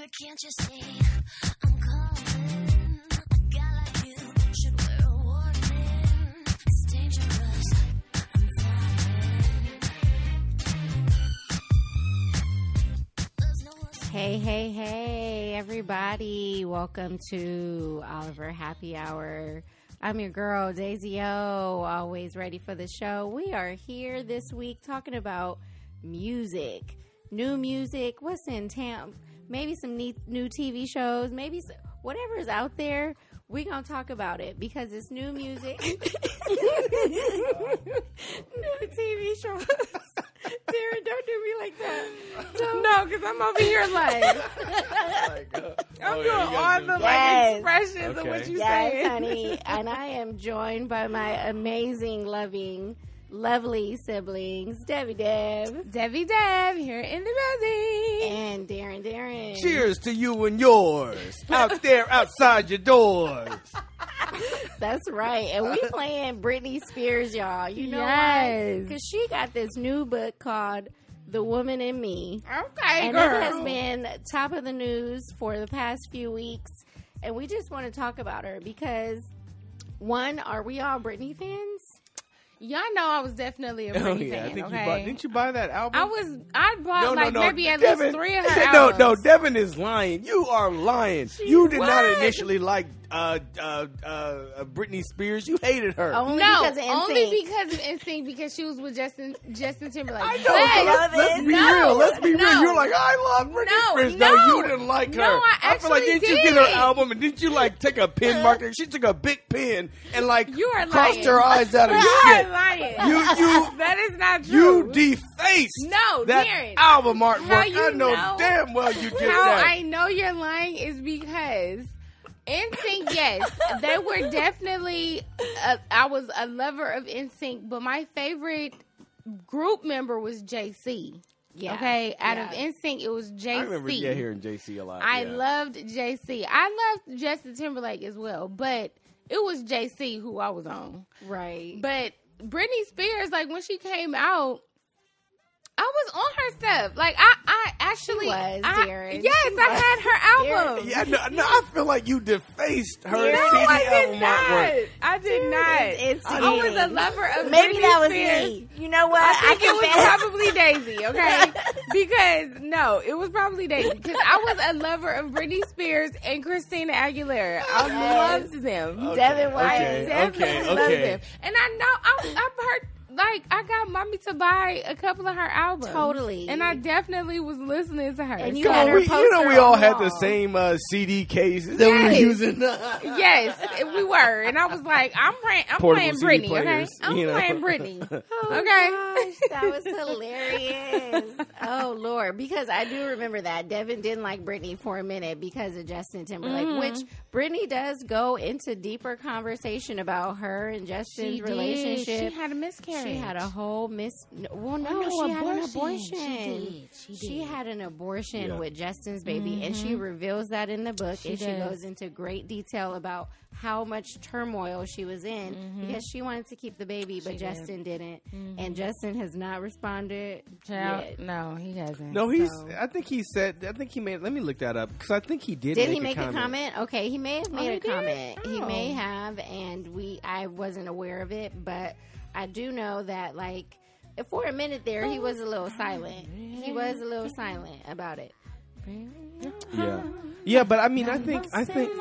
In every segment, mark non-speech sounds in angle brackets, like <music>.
Baby, can't you see I'm calling? A guy like you should wear a warning. It's dangerous. Hey, hey, hey, everybody. Welcome to Oliver Happy Hour. I'm your girl, Daisy O, always ready for the show. We are here this week talking about music, new music, what's in town, maybe some neat, new TV shows, maybe s whatever is out there. We're going to talk about it because it's new music, <laughs> new TV shows. <laughs> Darren, don't do me like that. Don't. No, because I'm over here like <laughs> I'm Oh, doing all the like Yes. expressions of what you Yes, saying. honey. And I am joined by my amazing, loving, lovely siblings, Debbie Deb Debbie Deb here in the building. and Darren Darren. Cheers to you and yours out there outside your doors. <laughs> That's right. And we playing Britney Spears, y'all. You know Yes. Because she got this new book called The Woman in Me. Okay, and girl. it has been top of the news for the past few weeks. And we just want to talk about her because, one, are we all Britney fans? Y'all know I was definitely a Britney <laughs> Oh yeah, I think okay, you bought. Didn't you buy that album? I was. I bought no, no, like no. maybe at Devin, least three of <laughs> her No, albums. no, Devin is lying. You are lying. you did not initially like uh, uh, uh, uh, Britney Spears. You hated her. Only no, because of only because of instinct because she was with Justin Justin Timberlake. I know. But- but love let's, let's be No, real. Let's be no. real. You're like, I love Britney No, Spears. no. No, you didn't like her. No, I feel like actually didn't you get her album and didn't you like take a pen marker? She took a big pen and like You are crossed lying. her eyes out of You shit. are lying. You you <laughs> that is not true. you true. defaced No, that Darren. album artwork. I know, know- damn well you did How that. I know you're lying is because NSYNC, yes, they were definitely. A, I was a lover of NSYNC, but my favorite group member was JC. Yeah. Okay, out Yeah. of NSYNC, it was JC. I remember yeah, hearing JC a lot. I yeah. loved JC. I loved Justin Timberlake as well, but it was JC who I was on. Right. But Britney Spears, like when she came out, I was on her stuff. Like I, I actually was, I- Darren. Yes, She I was. had her album. Yeah, no, no, I feel like you defaced her No, CD I did album not. artwork. I did Dude, not. it's- it's I was a lover of Maybe Britney that was Spears. me. You know what? I think it was probably Daisy, okay? <laughs> because no, it was probably Daisy because I was a lover of Britney Spears and Christina Aguilera. I Yes. loved them. Okay, Devin White. I okay, definitely okay, loved okay. them, and I know I, I've heard like I got mommy to buy a couple of her albums, Totally. and I definitely was listening to her. And you So- had Well, her we, you know, we all had the same uh, CD cases that we were Yes. using. <laughs> Yes, we were, and I was like, I'm playing, I'm Portable playing CD Britney, okay? I'm you know. playing <laughs> Britney. Oh Okay. <laughs> gosh, that was hilarious. oh Lord, because I do remember that Devin didn't like Britney for a minute because of Justin Timberlake, Mhm. which Britney does go into deeper conversation about her and Justin's relationship. She had a miscarriage. She had a whole miss. Well, oh, no, Oh, no, she had an abortion. abortion. She did. She She had an abortion Yeah. with Justin's baby, and she mm-hmm. reveals that in the book, She and she goes into great detail about how much turmoil she was in mm-hmm. because she wanted to keep the baby, but She did. Justin didn't, mm-hmm. and Justin has not responded. Child, yet. no, he hasn't. No, he's. So- I think he said. I think he made. Let me look that up because I think he did. Did make he make a a comment. comment? Okay, he may have oh, made he a did? comment. He may Oh. have, and we I wasn't aware of it, but I do know that like for a minute there he was a little silent. He was a little silent about it. Yeah, yeah, but I mean, I think. I think.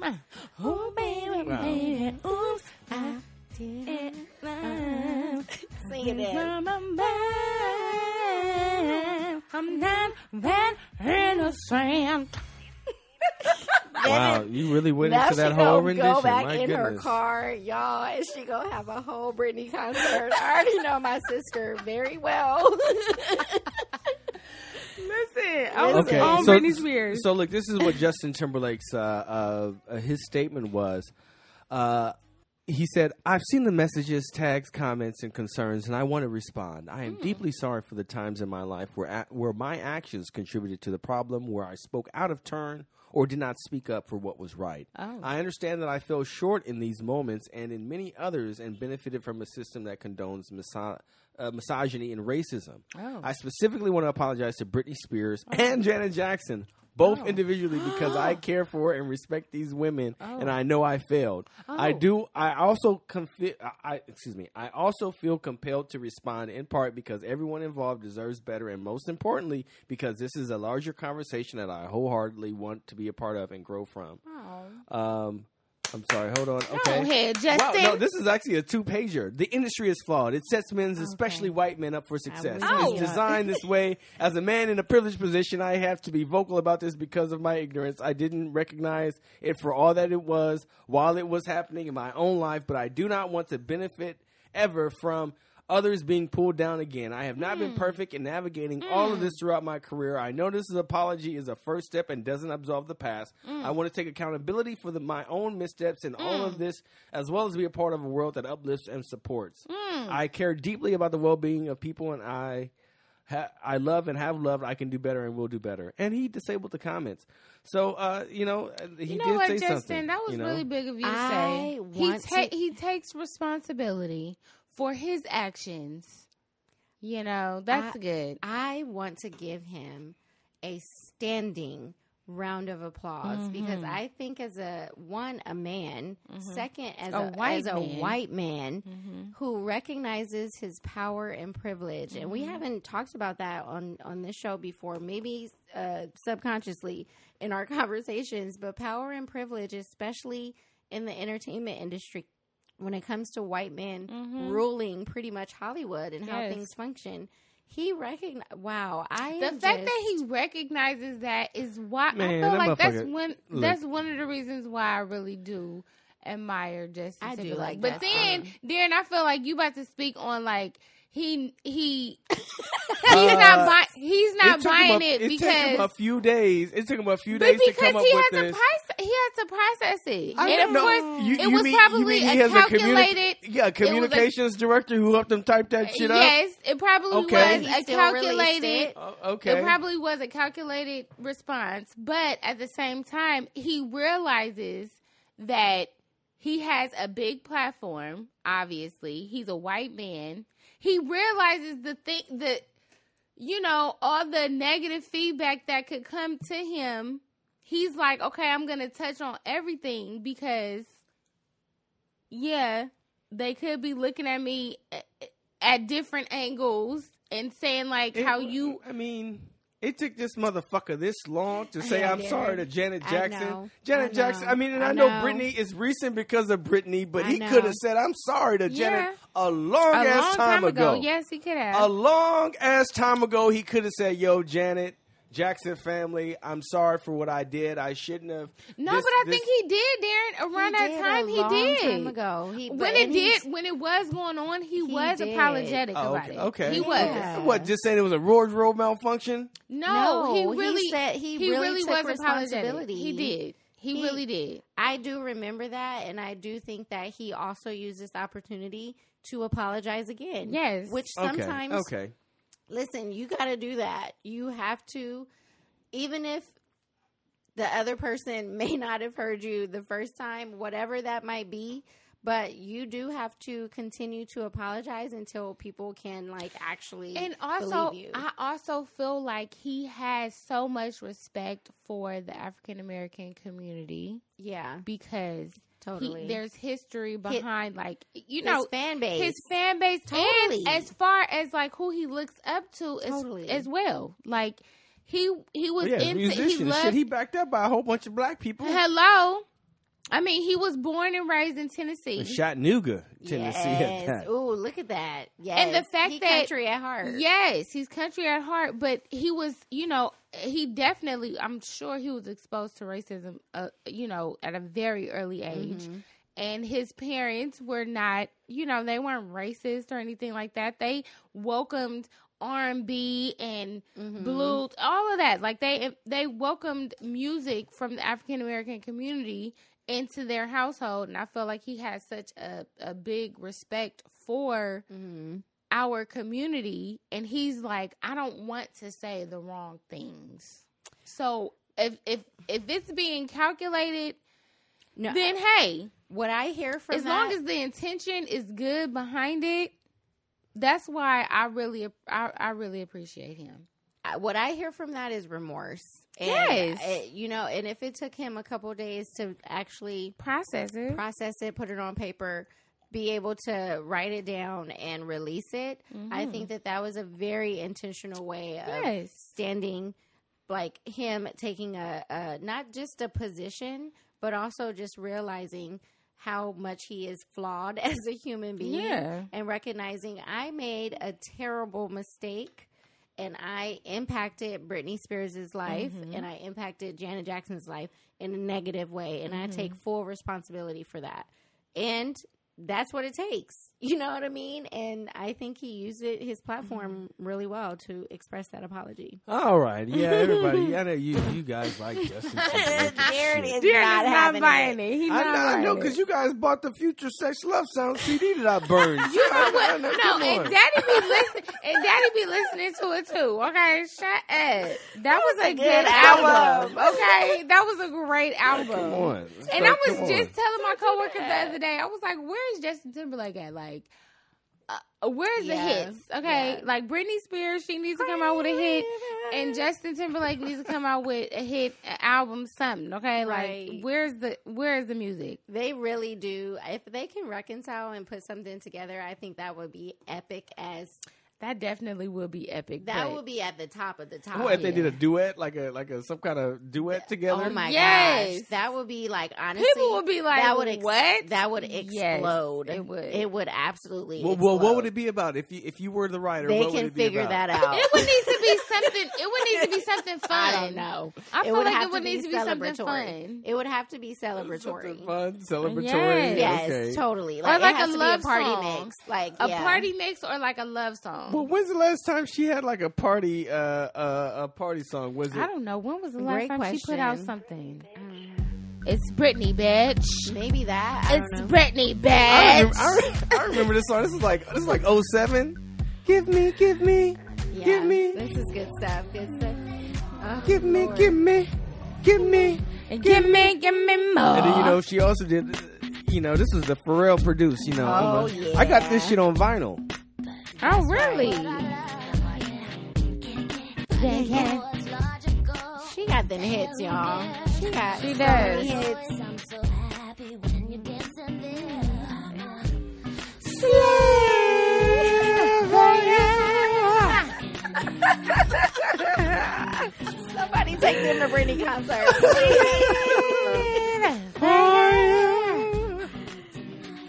Wow. baby, oops, I did love. Sing it then. I'm not that innocent. Wow, you really went Now into that she whole gonna rendition. go back My in her car, y'all, and she gonna have a whole Britney concert. I already know my sister very well. <laughs> Listen, I was Okay, on so, Britney Spears. so look, this is what Justin Timberlake's uh, uh, uh, his statement was. Uh, he said, "I've seen the messages, tags, comments, and concerns, and I want to respond. I am Hmm. deeply sorry for the times in my life where a- where my actions contributed to the problem, where I spoke out of turn." Or did not speak up for what was right. Oh. I understand that I fell short in these moments and in many others, and benefited from a system that condones miso- uh, misogyny and racism. Oh. I specifically want to apologize to Britney Spears and Janet Jackson both Oh. individually because I <gasps> care for and respect these women, Oh. and I know I failed. I Oh. do. I also confi- I, I excuse me. I also feel compelled to respond in part because everyone involved deserves better, and most importantly, because this is a larger conversation that I wholeheartedly want to be a part of and grow from. Oh. Um, I'm sorry. Hold on. Go Okay. ahead, Wow, no, this is actually a two pager. The industry is flawed. It sets men, especially white men, up for success. will Oh. It's designed this way. As a man in a privileged position, I have to be vocal about this because of my ignorance. I didn't recognize it for all that it was while it was happening in my own life, but I do not want to benefit ever from others being pulled down again. I have not been hmm. perfect in navigating hmm. all of this throughout my career. I know this apology is a first step and doesn't absolve the past. Hmm. I want to take accountability for the, my own missteps in all of this, as well as be a part of a world that uplifts and supports. I care deeply about the well being of people, and I. Ha- I love and have loved. I can do better and will do better. And he disabled the comments. So, uh, you know, uh, he you know did what, say Justin? something. That was you know? really big of you to I say. He ta- to- he takes responsibility for his actions. You know, that's I- good. I want to give him a standing round of applause because Mm-hmm. I think as a one a man, second as A a, white as a man. Mm-hmm. who recognizes his power and privilege, and we Mm-hmm. haven't talked about that on on this show before, maybe uh, subconsciously in our <laughs> conversations, but power and privilege, especially in the entertainment industry. When it comes to white men ruling pretty much Hollywood and how Mm-hmm. Things function, he recognize. Wow, I The am fact just- that he recognizes that is why Man, I feel that like that's one look. that's one of the reasons why I really do admire Justin I do like but Justin. then, Darren, I feel like you about to speak on like he he <laughs> he's Uh, not buy, he's not it buying a, it, it took him a few days. It took him a few days to come up he with has to this. price he has to process it. I and of know- course, you- it was mean- you probably mean he a has a communi- calculated. yeah, a communications director who helped him type that shit up. yes, it probably Okay. was a calculated. it. Oh, okay. It probably was a calculated response, but at the same time, he realizes that he has a big platform. Obviously, he's a white man. He realizes the thing that you know all the negative feedback that could come to him. He's like, okay, I'm gonna touch on everything because, yeah, they could be looking at me at, at different angles and saying like It- how you I mean, it took this motherfucker this long to say I'm it sorry to Janet Jackson. Janet I Jackson. I mean, and I, I know know. Britney is recent because of Britney, but I he could have said I'm sorry to Yeah. Janet a long a ass long time, ago. Yes, he could have. A long ass time ago, he could have said, "Yo, Janet." Jackson family, I'm sorry for what I did. I shouldn't have. no, this- but I this- think he did, Darren. Around He that time, a he long did. time ago. He, when it he's- did, when it was going on, he, He was did. apologetic Oh, about okay. it. okay. he was. Yeah. What? Just saying it was a wardrobe malfunction? No, No, he he really said he he really really took was apologetic. responsibility. He did. He, He- really did. I do remember that, and I do think that he also used this opportunity to apologize again. Yes. which Okay. sometimes, Okay. Listen, you got to do that. You have to, even if the other person <laughs> may not have heard you the first time, whatever that might be. But you do have to continue to apologize until people can like actually And also. I also feel like he has so much respect for the African American community yeah, because totally. he, there's history behind, like you know, His fan base. his fan base Totally. and as far as like who he looks up to as, Totally. as well like he he was Well, yeah, in musician. he and loved shit, he backed up by a whole bunch of black people. hello i mean he was born and raised in tennessee In Chattanooga, Tennessee. at Yes. Ooh, look at that. Yes. And the fact he that- country at heart. yes he's country at heart but he was you know he definitely i'm sure he was exposed to racism uh, you know at a very early age Mhm. and his parents were not you know they weren't racist or anything like that they welcomed r&b and Mhm. blues all of that like they they welcomed music from the african american community into their household and i feel like he has such a, a big respect for Mhm. our community and he's like i don't want to say the wrong things so if if if it's being calculated No, then hey what I hear from as that, long as the intention is good behind it that's why i really i, I really appreciate him what I hear from that is remorse. And, Yes. uh, you know, and if it took him a couple days to actually Process it. process it, put it on paper, be able to write it down and release it, I think that that was a very intentional way of Yes. standing, like him taking a, a not just a position, but also just realizing how much he is flawed <laughs> as a human being Yeah. and recognizing I made a terrible mistake and I impacted Britney Spears' life Mm-hmm. and I impacted Janet Jackson's life in a negative way and I take Mm-hmm. full responsibility for that. And that's what it takes. <laughs> You know what I mean? And I think he used it his platform Mm-hmm. really well to express that apology. All right, yeah, everybody. <laughs> I know you you guys like Justin. <laughs> Timberlake and There it shit. is. Darren not is not buying it. it. He's I, not know- I buying know because you guys bought the Future Sex Love Sound CD that I burned. You know what? No, No, come and on. Daddy be listening, and Daddy be listening to it too. Okay, shut up. That was a good, good album. album. Okay, that was a great album. Come on. And I Come was on. just telling my coworker the other day, I was like, "Where's Justin Timberlake at? Like, uh, where's the hits? Okay, yeah. like Britney Spears, she needs to come out with a hit, and Justin Timberlake needs to come out with a hit an album, something. Okay, Right. like where's the where's the music? They really do. If they can reconcile and put something together, I think that would be epic as That definitely will be epic. that will be at the top of the top. What if they did a duet, like a like a some kind of duet oh together? Oh my Yes. gosh, that would be like honestly, People would be like, that would ex- "What?" That would Yes, explode. it would. It would absolutely. Well, well, what would it be about if you if you were the writer? They what would can it be figure about? that <laughs> out. It would need to be something. It would need to be something fun. <laughs> I don't know. I it feel would like have it would to be need to be something celebratory. fun. It would have to be Something celebratory. fun, celebratory. Yes. Yes, Okay. totally. Or Like, like it a to love be a party song. mix. Like A yeah. party mix or like a love song. Well, when's the last time she had like a party uh, uh a party song? Was it? I don't know. When was the last Great time she put out something? Um, It's Britney, bitch. maybe that. I It's don't know. Britney, I bitch. remember, I, re- I remember this song. This is like this is like 07. Give me, give me, Yeah, give me, This is good stuff. Good stuff. Oh, give me, Lord. give me, give me. give me, give me more. And then you know she also did. You know this was the Pharrell produced. You know, Oh, I'm a- I got this shit on vinyl. Oh really? Yeah, yeah. She got them hits, y'all. She got She does. hits. I'm so happy when you're dancing Somebody take them to Britney concert.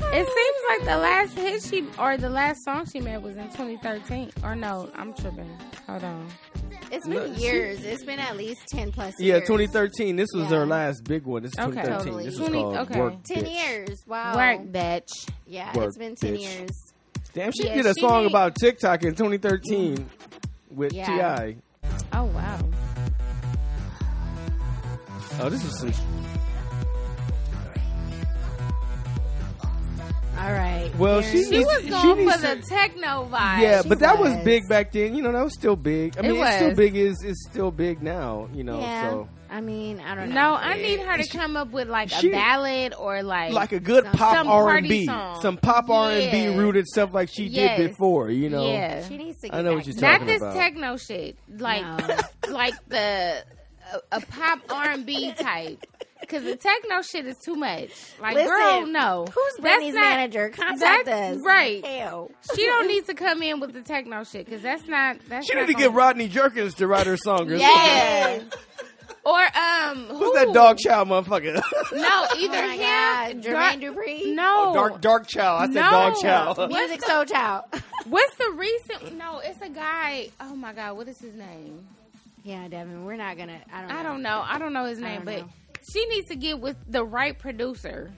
It seems like the last hit she or the last song she made was in 2013. Or no, I'm tripping. Hold on. It's been No, she- years. It's been at least ten plus Yeah, years. 2013. This was Yeah. her last big one. This is Okay. 2013. Totally. This is 20 called okay. Work. Ten Bitch. years. Wow. Work, bitch. Yeah, Work, it's been ten bitch. years. Damn, she Yeah, did a she song made- about TikTok in 2013 with Yeah. Ti. Oh wow. Oh, this is some. All right. Well, she She needs- was she going needs for the techno vibe. Yeah, she but that was was. big back then. You know, that was still big. I It mean, it's still big. Is is still big now. You know, yeah. so I mean, I don't know. No, I need her to She- come up with like she- a ballad or like, like a good Some- pop R and B, some pop R and B rooted stuff like she Yes. did before. You know, yeah, She needs to. Get I know what you're to not talking this about. techno shit, like No. <laughs> like the a, a pop R and B type. Because the techno shit is too much. Like, Listen, girl, no. Who's That's Britney's not- manager? Contact that's us. right. Hell. She don't need to come in with the techno shit because that's not. That's she not need to get Rodney Jerkins to write her song. or Yes. Or um, something. who? Who's that dog child motherfucker? No, Oh either my him, God. Gar- Jermaine Dupri. No, dark dark child. I said No. dog child. <laughs> Musiq Soulchild. What's the recent? No, it's a guy. Oh my god, what is his name? Yeah, Devin. We're not gonna. I don't. Know. I don't know. I don't know his name, but know. she needs to get with the right producer.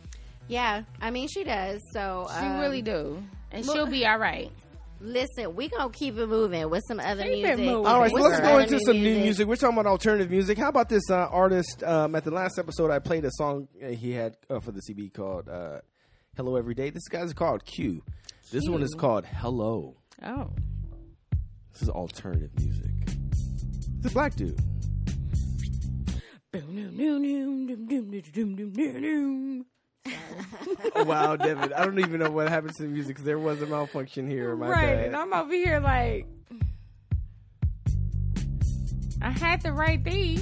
Yeah, I mean she does. So She um, really do, and well- she'll be all right. <laughs> Listen, we gonna keep it moving with some other Keep it music. moving. All right, so let's go other into some new music. We're talking about alternative music. How about this uh, artist? Um, at the last episode, I played a song uh, he had uh, for the CB called uh, "Hello Every Day." This guy's called Q. This one is called "Hello." Oh, This is alternative music. It's a black dude. Oh, <laughs> wow, Devin. I don't even know what happened to the music because there was a malfunction here. My right, bad. and I'm over here like, I had the right thing.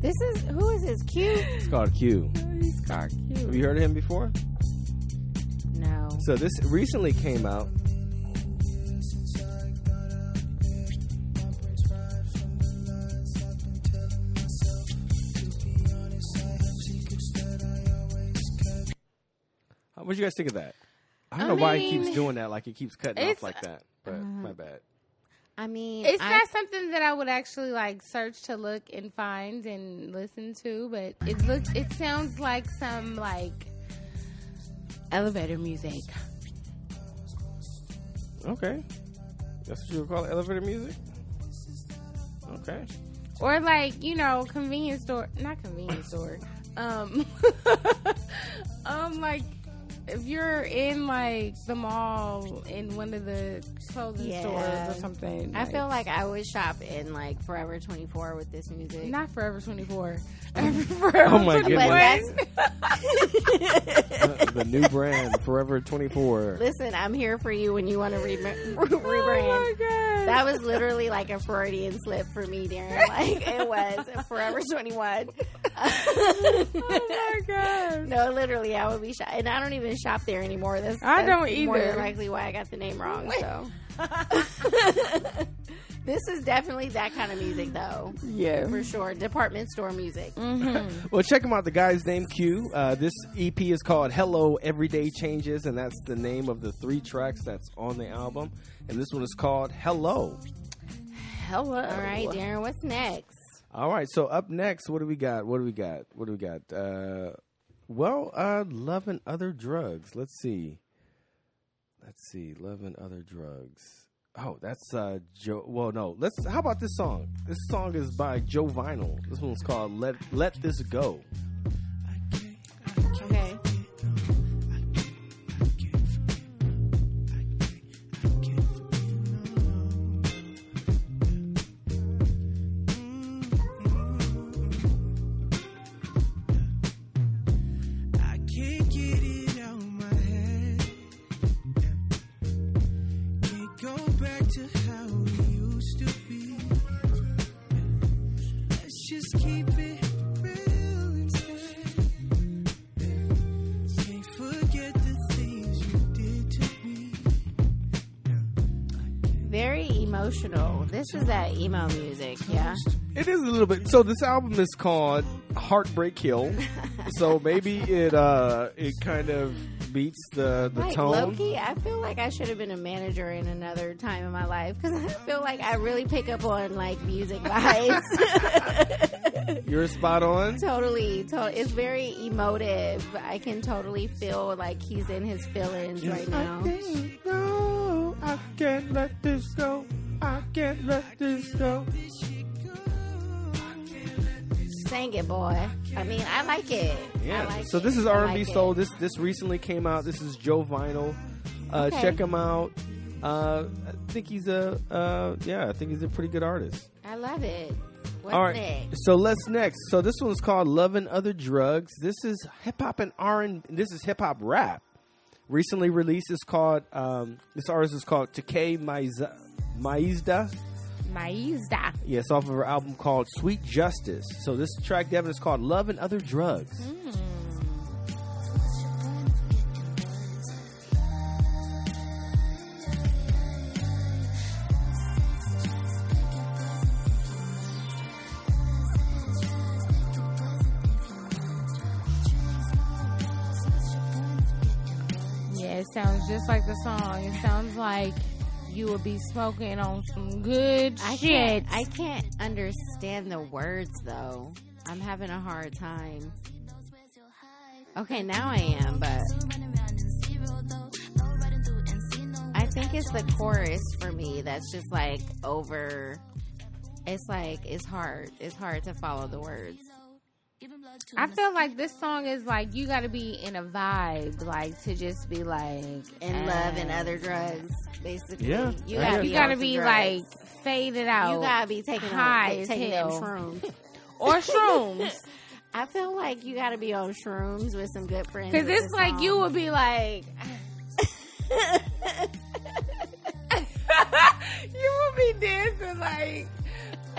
This is who is this? Q? It's called Q. He's got Have you heard of him before? No. So this recently came out. What would you guys think of that? I don't I know why he mean, keeps doing that, like he keeps cutting off it's- like that. But my bad. I mean, It's I, not something that I would actually like search to look and find and listen to, but it looks it sounds like some like elevator music. Okay, that's what you would call it, elevator music. Okay, Or like, you know, convenience store not convenience store. Um <laughs> um like if you're in like the mall in one of the clothing Yeah. stores or something. I feel like I would shop in like Forever 24 with this music. not Forever 24. <laughs> Forever Oh my 21. goodness. the, the new brand, Forever Twenty Four. Listen, I'm here for you when you want to re- <laughs> Oh rebrand. my god. That was literally like a Freudian slip for me, Darren. <laughs> Like it was Forever 21. oh my god. No, literally, I would be shy. and I don't even shop there anymore. That's, I that's don't More either. than likely why I got the name wrong. So, <laughs> this is definitely that kind of music, though, Yeah. for sure. Department store music. Mm-hmm. <laughs> Well, check him out. The guy's name Q. Uh, this EP is called "Hello Everyday Changes," and that's the name of the three tracks that's on the album. And this one is called "Hello." Hello. All right, Darren, what's next? All right. So up next, what do we got? What do we got? What do we got? Uh, well, uh, love and other drugs. Let's see. Let's see. Love and other drugs. Oh, that's uh Joe. Well, no. Let's. How about this song? This song is by Joe Vinyl. This one's called "Let Let This Go." Emotional. This is that emo music, yeah. It is a little bit. So this album is called Heartbreak Hill. <laughs> so maybe it uh it kind of beats the the Like tone. Loki, I feel like I should have been a manager in another time in my life because I feel like I really pick up on like music vibes. <laughs> You're spot on. totally, totally. It's very emotive. I can totally feel like he's in his feelings right now. I can't let this go. I can't let this go. Sing it, boy. I mean, I like it. I Yeah. like so this is R and B like soul. This this recently came out. This is Joe Vinyl. Uh, Okay. Check him out. Uh, I think he's a uh, yeah. I think he's a pretty good artist. I love it. What's All right. next? So let's next. So this one's called "Love and Other Drugs." This is hip hop and R and this is hip hop rap. Recently released. It's called um, this artist is called Tkay Maidza- Maizda. Maizda. Yes, off of her album called Sweet Justice. So this track, Devin, is called "Love and Other Drugs." Hmm. Yeah, it sounds just like the song. It sounds like you will be smoking on some good I shit. can't, I can't understand the words though. I'm having a hard time. Okay, now I am, but I think it's the chorus for me that's just like over. It's like it's hard. It's hard to follow the words. I feel like this song is like you got to be in a vibe, like to just be like uh, love and other drugs, basically. Yeah, you gotta guess. be, You got to be like faded out. you gotta be taking high on, as taking them shrooms. <laughs> or shrooms, <laughs> I feel like you gotta be on shrooms with some good friends. because with it's this like song. you would be like, <laughs> he dancing like,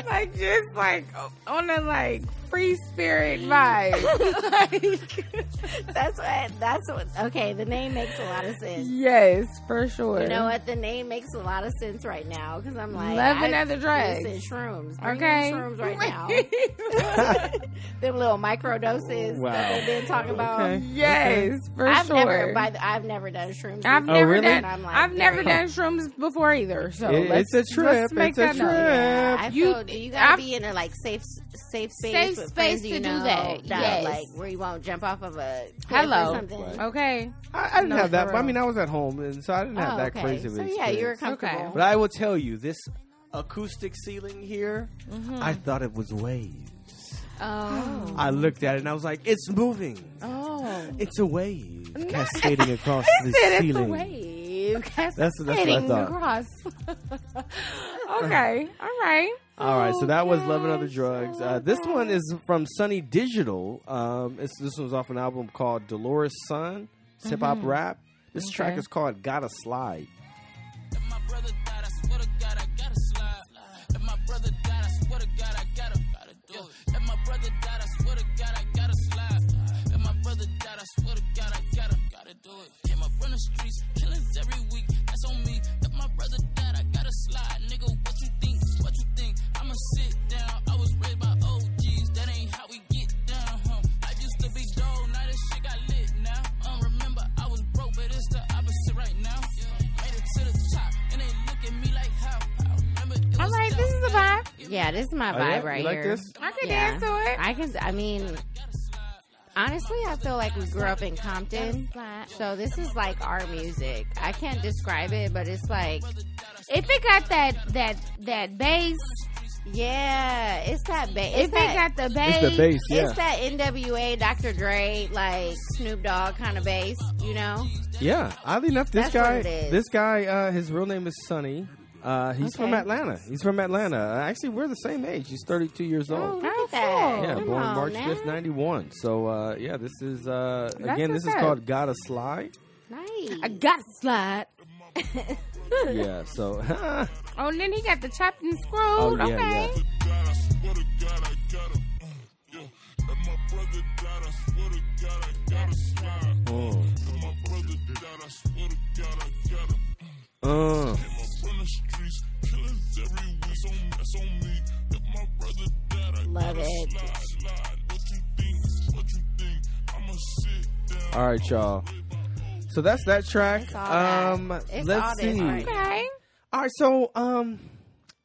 like just like on a like free spirit vibe. <laughs> like, <laughs> That's what. That's what. Okay, the name makes a lot of sense. yes, for sure. You know what? The name makes a lot of sense right now because I'm like Loving I- other drugs. Listen, shrooms. Bring Okay. shrooms right <laughs> now. them little micro doses Wow. that they've been talking about. Okay. yes, for I've sure. never, by the, I've never done shrooms. I've before, Oh, never really? done. I'm like, I've never done shrooms before either. So It- let's, it's a trip, Let's make it's a that known. trip. Yeah, I You- feel you gotta I've- be in a like safe safe space, Safe with space friends to you do know, that, yes. like where you won't jump off of a Hello. or something. Right. Okay. I, I didn't No, have that. for I mean, I was at home, and so I didn't have Oh, that okay. crazy of So an yeah, you were experience. comfortable. But I will tell you, this acoustic ceiling here, Mm-hmm. I thought it was waves. Oh, I looked at it and I was like, it's moving. Oh. It's a wave <laughs> cascading across the It's a ceiling. wave. That's- that's what I thought. across. <laughs> okay. <laughs> All right. All right, so that was Love and Other Drugs. Uh, this one is from Sonny Digital. Um, it's, this one's off an album called Dolores Sun. It's hip hop rap. This track is called Gotta Slide. If my brother died, I swear to God, I gotta slide. If my brother died, I swear to God, I gotta, gotta do it. If my brother died, I swear to God, I gotta slide. If my brother died, I swear to God, I gotta, gotta do it. Came up on streets, killings every week, that's on me. If my brother died, I gotta slide. Nigga, what you yeah, this is my Oh, vibe yeah? right You like here. this? I can Yeah. dance to it. I can. I mean, honestly, I feel like we grew up in Compton, so this is like our music. I can't describe it, but it's like, If it got that that that bass, yeah, it's that bass. if it got the bass, It's the bass, yeah. It's that NWA, Dr. Dre, like Snoop Dogg kind of bass, you know? Yeah, oddly enough, this That's what guy, it is. this guy, uh, his real name is Sonny. Uh, he's from Atlanta. He's from Atlanta. Uh, actually, we're the same age. He's 32 years Oh, old. look at that. yeah, Come born on March now. 5th, 91. So, uh, yeah, this is, uh, again, this is up. called Gotta Slide. Nice. I got to slide. <laughs> yeah, so, <laughs> Oh, and then he got the chopped and screwed. oh, yeah, okay. yeah. Uh, Love it. all right, y'all. So that's that track. It's all that. Um, It's let's all this see. right Okay. All right, so um,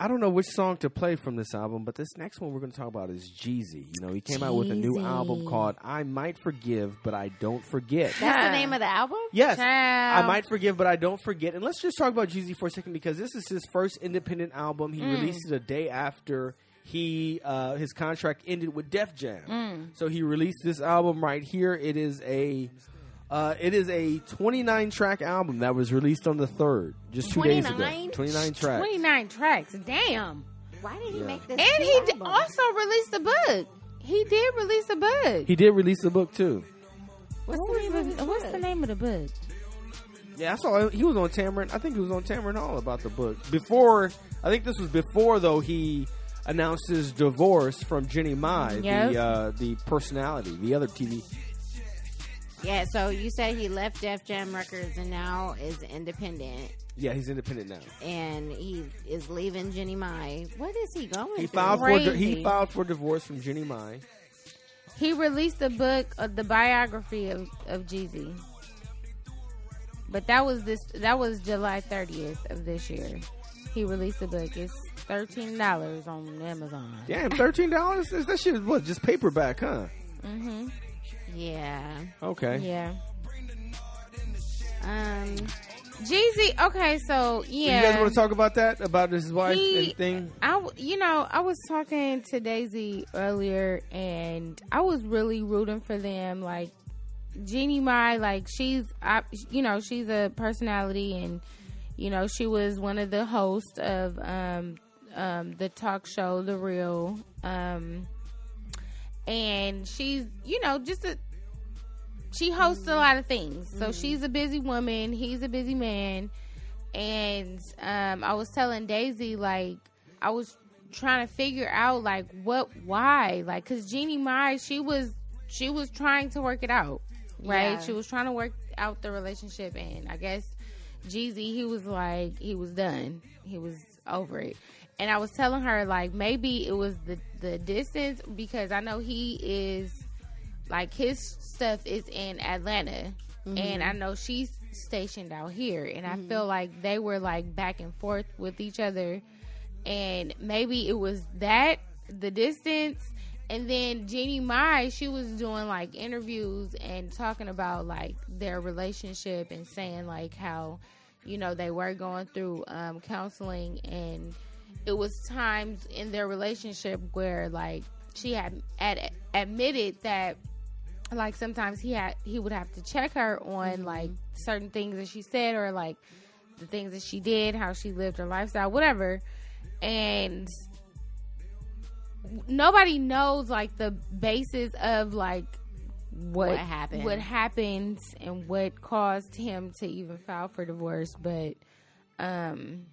I don't know which song to play from this album, but this next one we're going to talk about is Jeezy. You know, he came out with a new Jeezy. album called "I Might Forgive, But I Don't Forget." That's the name of the album? Yes, Child. I might forgive, but I don't forget. And let's just talk about Jeezy for a second because this is his first independent album. He released it a day after he uh, his contract ended with Def Jam. So he released this album right here. It is a uh, it is a 29 track album that was released on the third, just two days ago. 29? 29 tracks. 29 tracks. Damn. Why did he Yeah. make this? And he d- also released a book. He did release a book. He did release a book too. What's What the name of the, what's book? the name of the book? Yeah, I saw he was on Tamron. I think he was on Tamron Hall about the book before. I think this was before though he announced his divorce from Jenny Mai, Yep. the uh, the personality, the other TV. Yeah, so you said he left Def Jam Records and now is independent. Yeah, he's independent now. And he is leaving Jenny Mai. What is he going He through? filed for Crazy. he filed for divorce from Jenny Mai. He released a book, uh, the biography of, of Jeezy. But that was this. That was July 30th of this year. He released a book. It's thirteen dollars on Amazon. Damn, thirteen dollars? That shit is what? Just paperback, huh? Mm-hmm. Yeah. Okay. Yeah. Um. Jeezy. Okay, so yeah. You guys want to talk about that? About his wife He- and thing? I, you know, I was talking to Daisy earlier, and I was really rooting for them. Like Jeannie Mai, like she's, I, you know, she's a personality, and you know, she was one of the hosts of um, um, the talk show, The Real, um, and she's, you know, just a. She hosts a lot of things, so she's a busy woman. He's a busy man, and um, I was telling Daisy like I was trying to figure out like what why like because Jeannie Mai she was she was trying to work it out right Yeah. she was trying to work out the relationship and I guess Jeezy he was like he was done he was over it and I was telling her like maybe it was the the distance because I know he is like his stuff is in Atlanta. And I know she's stationed out here. And I feel like they were like back and forth with each other. And maybe it was that the distance. And then Jeannie Mai she was doing like interviews and talking about like their relationship and saying like how you know they were going through um, counseling and it was times in their relationship where like she had ad- admitted that like sometimes he had he would have to check her on like certain things that she said or like the things that she did, how she lived her lifestyle, whatever. And nobody knows like the basis of like what, What happened. what happened and what caused him to even file for divorce, but um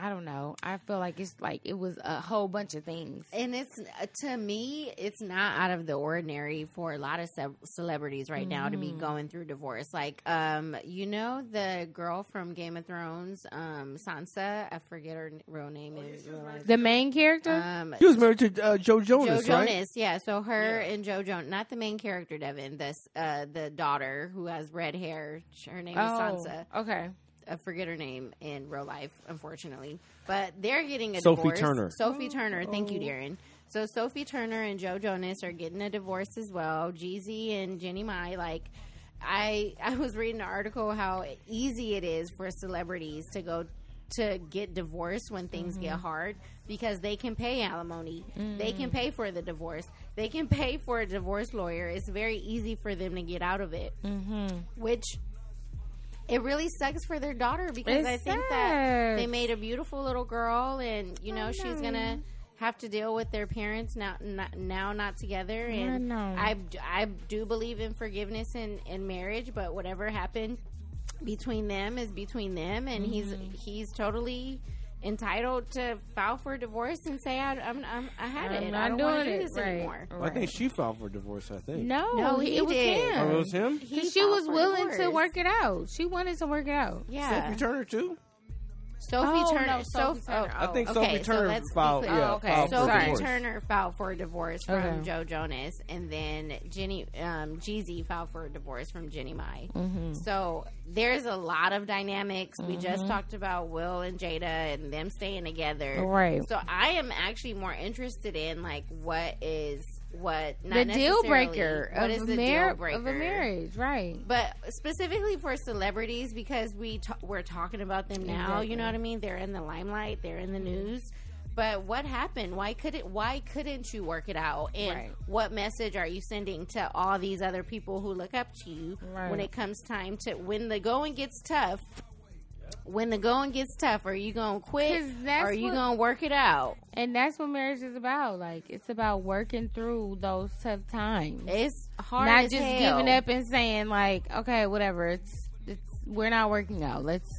I don't know. I feel like it's like it was a whole bunch of things. And it's uh, to me, it's not out of the ordinary for a lot of ce- celebrities right now to be Mm-hmm. going through divorce. Like, um, you know, the girl from Game of Thrones, um, Sansa. I forget her real name. in real life. The main character? Um, He was married to uh, Joe Jonas, Joe right? Jonas, yeah. So her and Joe Jonas, not the main character, Devin. This, uh, the daughter who has red hair. Her name is Sansa. Oh, okay. I forget her name in real life, unfortunately. But they're getting a divorce. Sophie divorce. Turner. Sophie Turner. Thank you, Darren. So Sophie Turner and Joe Jonas are getting a divorce as well. Jeezy and Jenny Mai, like I I was reading an article how easy it is for celebrities to go to get divorced when things get hard because they can pay alimony. They can pay for the divorce. They can pay for a divorce lawyer. It's very easy for them to get out of it. Mm-hmm. Which it really sucks for their daughter because It I think that they made a beautiful little girl, and you know she's gonna have to deal with their parents now not, now not together. And know. I, I do believe in forgiveness and, in marriage, but whatever happened between them is between them, and he's Mm-hmm. he's totally entitled to file for divorce and say I, I'm, I'm I had I'm it. not I don't want to do it, this right. anymore. I think she filed for divorce. I think. No, No, he, he it was did. him. Oh, it was him. He 'Cause she was for willing to work it out. She wanted to work it out. Yeah, Sophie Turner too. Sophie Oh, Turner. no, Sophie Soph- Turner. oh, I think okay, Sophie so Turner let's filed. Yeah, Oh, okay. filed for Sophie divorce. Turner filed for a divorce from Okay. Joe Jonas, and then Jenny um, Jeezy filed for a divorce from Jenny Mai. Mm-hmm. So there's a lot of dynamics. We just talked about Will and Jada and them staying together. Right. So I am actually more interested in like what is what The deal breaker What of is a the mar- deal breaker of a marriage, right? but specifically for celebrities because we ta- we're talking about them now you know what i mean? They're in the limelight they're in the mm-hmm. news. But what happened? Why could it why couldn't you work it out? And Right. what message are you sending to all these other people who look up to you Right. when it comes time to when the going gets tough when the going gets tough are you gonna quit? or are you what- gonna work it out And that's what marriage is about. Like it's about working through those tough times, it's hard not just hell. giving up and saying like, okay, whatever. It's it's we're not working out. Let's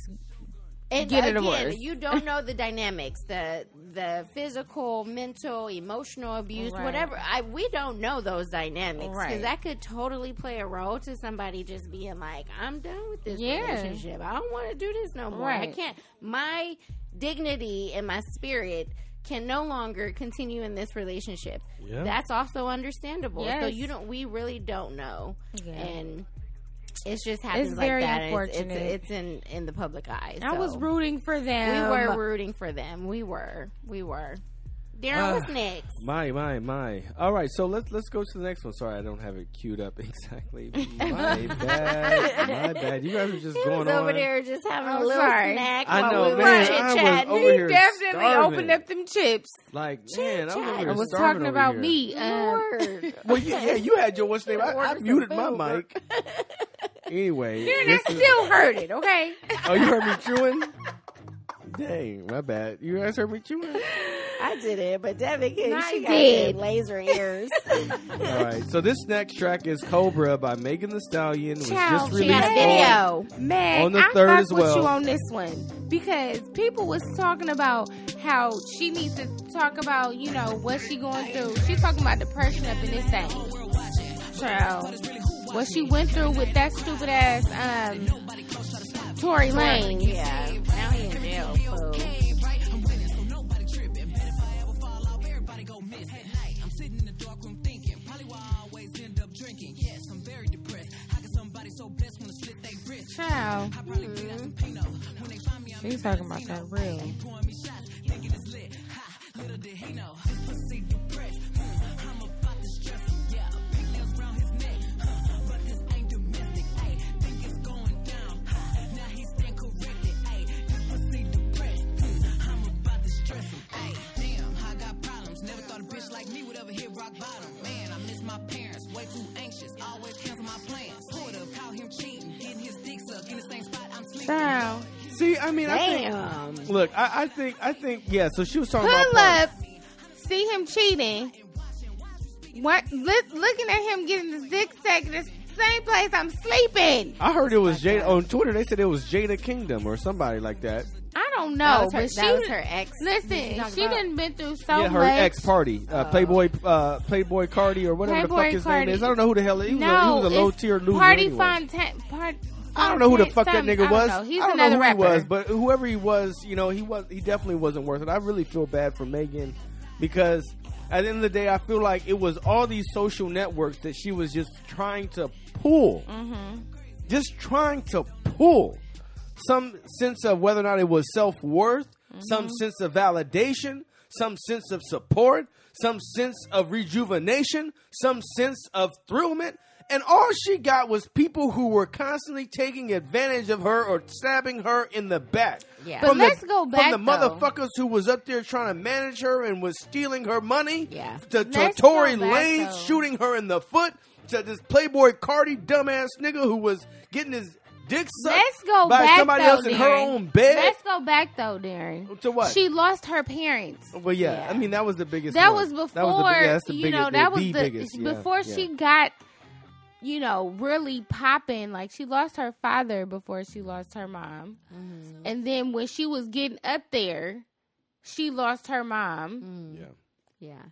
and get a again, divorce. You don't know the dynamics, the the physical, mental, emotional abuse, Right. whatever. I we don't know those dynamics because Right. that could totally play a role to somebody just being like, "I'm done with this Yeah. relationship. I don't want to do this no more. I can't. My dignity and my spirit." Can no longer continue in this relationship. Yeah. That's also understandable. So you don't. We really don't know, Yeah. and it just happens like very that. and It's, it's, unfortunate. it's in in the public eye. I was rooting for them. We were rooting for them. We were. We were. Darren, what's next? My, my, my. All right, so let's let's go to the next one. Sorry, I don't have it queued up <laughs> exactly. <laughs> My bad. My bad. You guys are just He going was on. over there just having a I'm little sorry. snack I while know, we were man. chit I was over he here definitely starving. opened up them chips. Like, man, I was over Chit-chat. here I was talking over about here. me. Um, Lord. <laughs> Well, yeah, yeah, you had your what's name. I, I muted my mic. Anyway, Darren, I this is- still heard it. Okay. oh, you heard me chewing? Dang, my bad. You guys heard me chewing? <laughs> I did it, but Devin can. I She got did. them laser ears. <laughs> All right. So this next track is Cobra by Megan Thee Stallion. Was Child, just she she released got a on- video. Man, On the I third fuck as with you on this one because people was talking about how she needs to talk about you know what she going through. She talking about depression up in this thing. Child, what she went through with that stupid ass um Tory Lanez. Yeah, now he in jail. Fool. Child. She's talking about that real. I, I think, I think, yeah. So she was talking Pull about. up, see him cheating. What? Look, looking at him getting the dick sucked in the same place I'm sleeping. I heard it was Jada on Twitter. They said it was Jada Kingdom or somebody like that. I don't That know, was her, but she was her ex. Listen, Did you talk she about- done been through so yeah, her much. ex party, uh, Oh. Playboy, uh, Playboy Cardi or whatever the fuck his Cardi. name is. I don't know who the hell he was. a, he no, was a low tier loser. Party anyway. Fontaine. Part, I don't know who the fuck that nigga I was. don't know. He's I don't another know who rapper. he was, but whoever he was, you know, he was he definitely wasn't worth it. I really feel bad for Megan because at the end of the day, I feel like it was all these social networks that she was just trying to pull, Mm-hmm. just trying to pull some sense of whether or not it was self worth, some Mm-hmm. sense of validation, some sense of support, some sense of rejuvenation, some sense of thrillment. And all she got was people who were constantly taking advantage of her or stabbing her in the back. Yeah. But From the- let's go back, From the though. motherfuckers who was up there trying to manage her and was stealing her money. Yeah. To, to Tory go back, Lanez though. shooting her in the foot. To this Playboy Cardi dumbass nigga who was getting his dick sucked Let's go by back somebody though, else in her own bed. Let's go back though, Darren. To what? She lost her parents. well, yeah, Yeah. I mean that was the biggest. That one. was before That was the, yeah, that's the you biggest, know that was the, the biggest. yeah, before she got you know really popping. Like she lost her father before she lost her mom, Mm-hmm. and then when she was getting up there, she lost her mom. Mm, Yeah. yeah,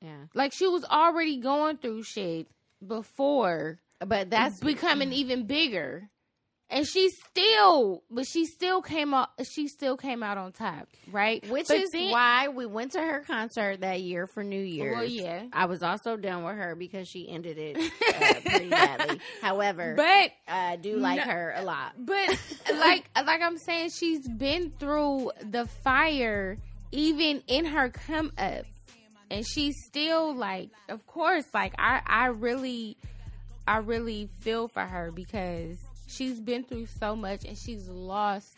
yeah. Like she was already going through shit before But that's becoming even bigger. And she still, but she still came out. She still came out on top, right? Which But is then- why we went to her concert that year for New Year's. Well, yeah. I was also done with her because she ended it uh, <laughs> pretty badly. However, But I do like No. her a lot. But <laughs> like like I'm saying, she's been through the fire even in her come up. And she's still like of course, like I, I really I really feel for her because she's been through so much and she's lost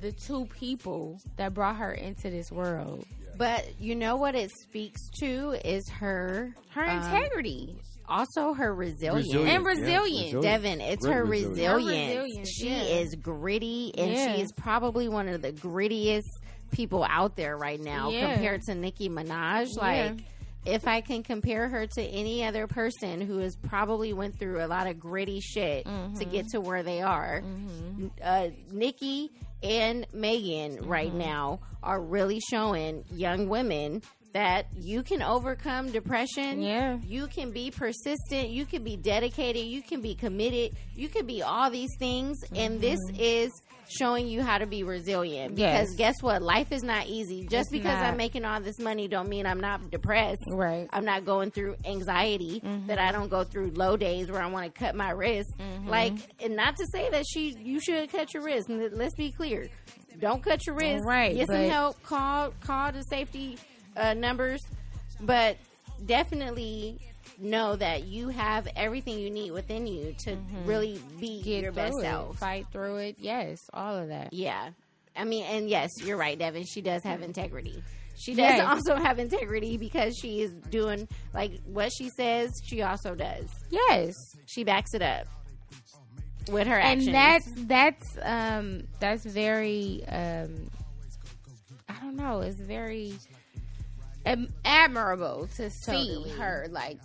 the two people that brought her into this world. But you know what it speaks to is her Her um, integrity. also her resilience. Resilience, And yeah, resilience. resilience. Devin, it's Great her resilience. resilience. Her resilience, she yeah. is gritty, and Yeah. she is probably one of the grittiest people out there right now Yeah. compared to Nicki Minaj. Like, if I can compare her to any other person who has probably went through a lot of gritty shit to Mm-hmm. get to where they are, uh, Nicki and Megan right Mm-hmm. now are really showing young women that you can overcome depression. Yeah. You can be persistent. You can be dedicated. You can be committed. You can be all these things. And this is showing you how to be resilient. Mm-hmm. Yes. Because guess what? Life is not easy. Just It's because not. I'm making all this money don't mean I'm not depressed. Right. I'm not going through anxiety that I don't go through low days where I want to cut my wrist. Like, and not to say that she you should cut your wrist. Let's be clear, don't cut your wrist. Right, Get some help. Call call the safety uh, numbers, but definitely know that you have everything you need within you to really be Get your best it, self. fight through it. Yes, all of that. Yeah. I mean, and yes, you're right, Devin. She does have integrity. She does Yes. also have integrity because she is doing like what she says. She also does. Yes, She backs it up with her and actions. And that's that's um that's very um I don't know. It's very am- admirable to see Totally. her like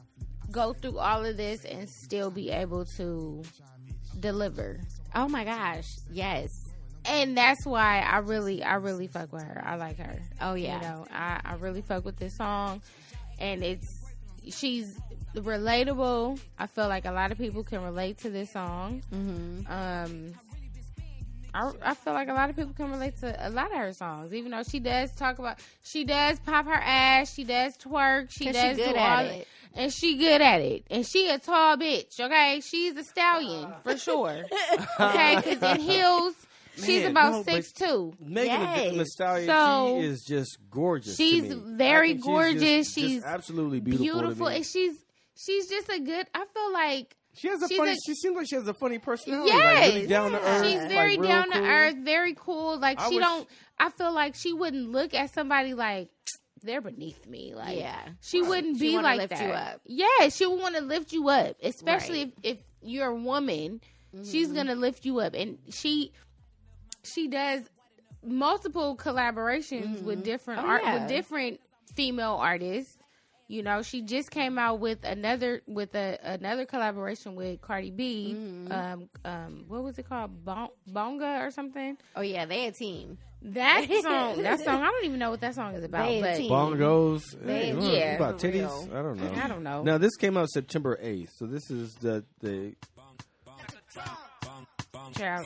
go through all of this and still be able to deliver. Oh my gosh, yes. And that's why I really, I really fuck with her. I like her. Oh yeah. You know, I, I really fuck with this song, and it's she's relatable. I feel like a lot of people can relate to this song. Mm-hmm. Um, I, I feel like a lot of people can relate to a lot of her songs, even though she does talk about she does pop her ass, she does twerk, she does she good do at all it. and she good at it, and she a tall bitch. Okay, she's a stallion uh-huh. for sure. <laughs> Okay, because in heels, she's Man, about no, six two. Megan Yes. Thee Stallion, So, she is just gorgeous. to she's me. very I gorgeous. just- just She's absolutely beautiful. to Beautiful, me. and she's she's just a good. I feel like She has a she's funny. a- she seems like she has a funny personality. Yes, like really down to earth. She's very real down cool. to earth, very cool. Like I she wish- don't. I feel like she wouldn't look at somebody like they're beneath me. Like Yeah. she wouldn't She be wanna like lift that. you up. Yeah, she would want to lift you up, especially Right. if, if you're a woman. She's Mm-hmm. gonna lift you up, and she she does multiple collaborations with different Oh, art yeah. with different female artists. You know, she just came out with another with a another collaboration with Cardi B. Mm-hmm. Um, um, what was it called? Bon- Bonga or something? Oh yeah, they a team. That <laughs> song, that song, I don't even know what that song is about. They a but. Bongos. They- Hey, what, yeah, about titties? real. I don't know. I don't know. Now this came out September eighth, so this is the the Child.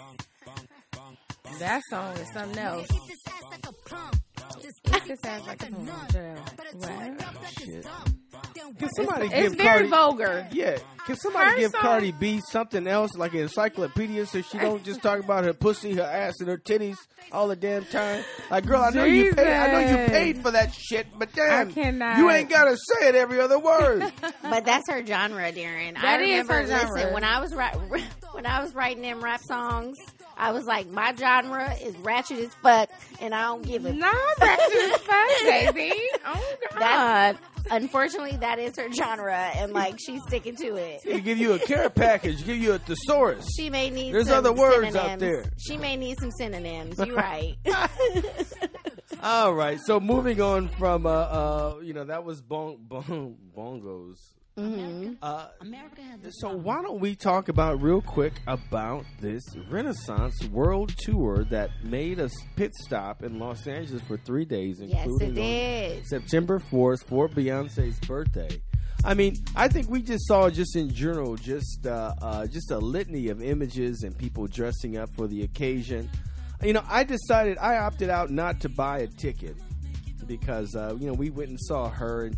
That song is something else. Hit this ass like a pump. Just It back just sounds like a like a song. nut. Child. But a Wow. twin got back Shit. his thumb. Then Can work somebody It's give very Cardi? vulgar. Yeah, can somebody Her give song- Cardi B something else like an encyclopedia so she don't just talk about her pussy, her ass, and her titties all the damn time? Like, girl, I know you paid. I know you Jesus. paid for that shit, but damn, cannot. you ain't gotta say it every other word. <laughs> But that's her genre, Darren. I That is remember. her genre. Listen, when I was ri- <laughs> when I was writing them rap songs, I was like, my genre is ratchet as fuck, and I don't give a. No, that's just fun, baby. Oh God. That's unfortunately that is her genre, and like she's sticking to it. They give you a care package, give you a thesaurus. She may need. There's some other words synonyms. out there. She may need some synonyms. You're right. <laughs> All right, so moving on from uh, uh you know that was bon- bon- bongos. Mhm. Uh, so why don't we talk about real quick about this Renaissance World Tour that made a pit stop in Los Angeles for three days, Yes, including did. September fourth for Beyonce's birthday. I mean, I think we just saw just in general just uh, uh, just a litany of images and people dressing up for the occasion. You know, I decided I opted out not to buy a ticket because uh, you know we went and saw her in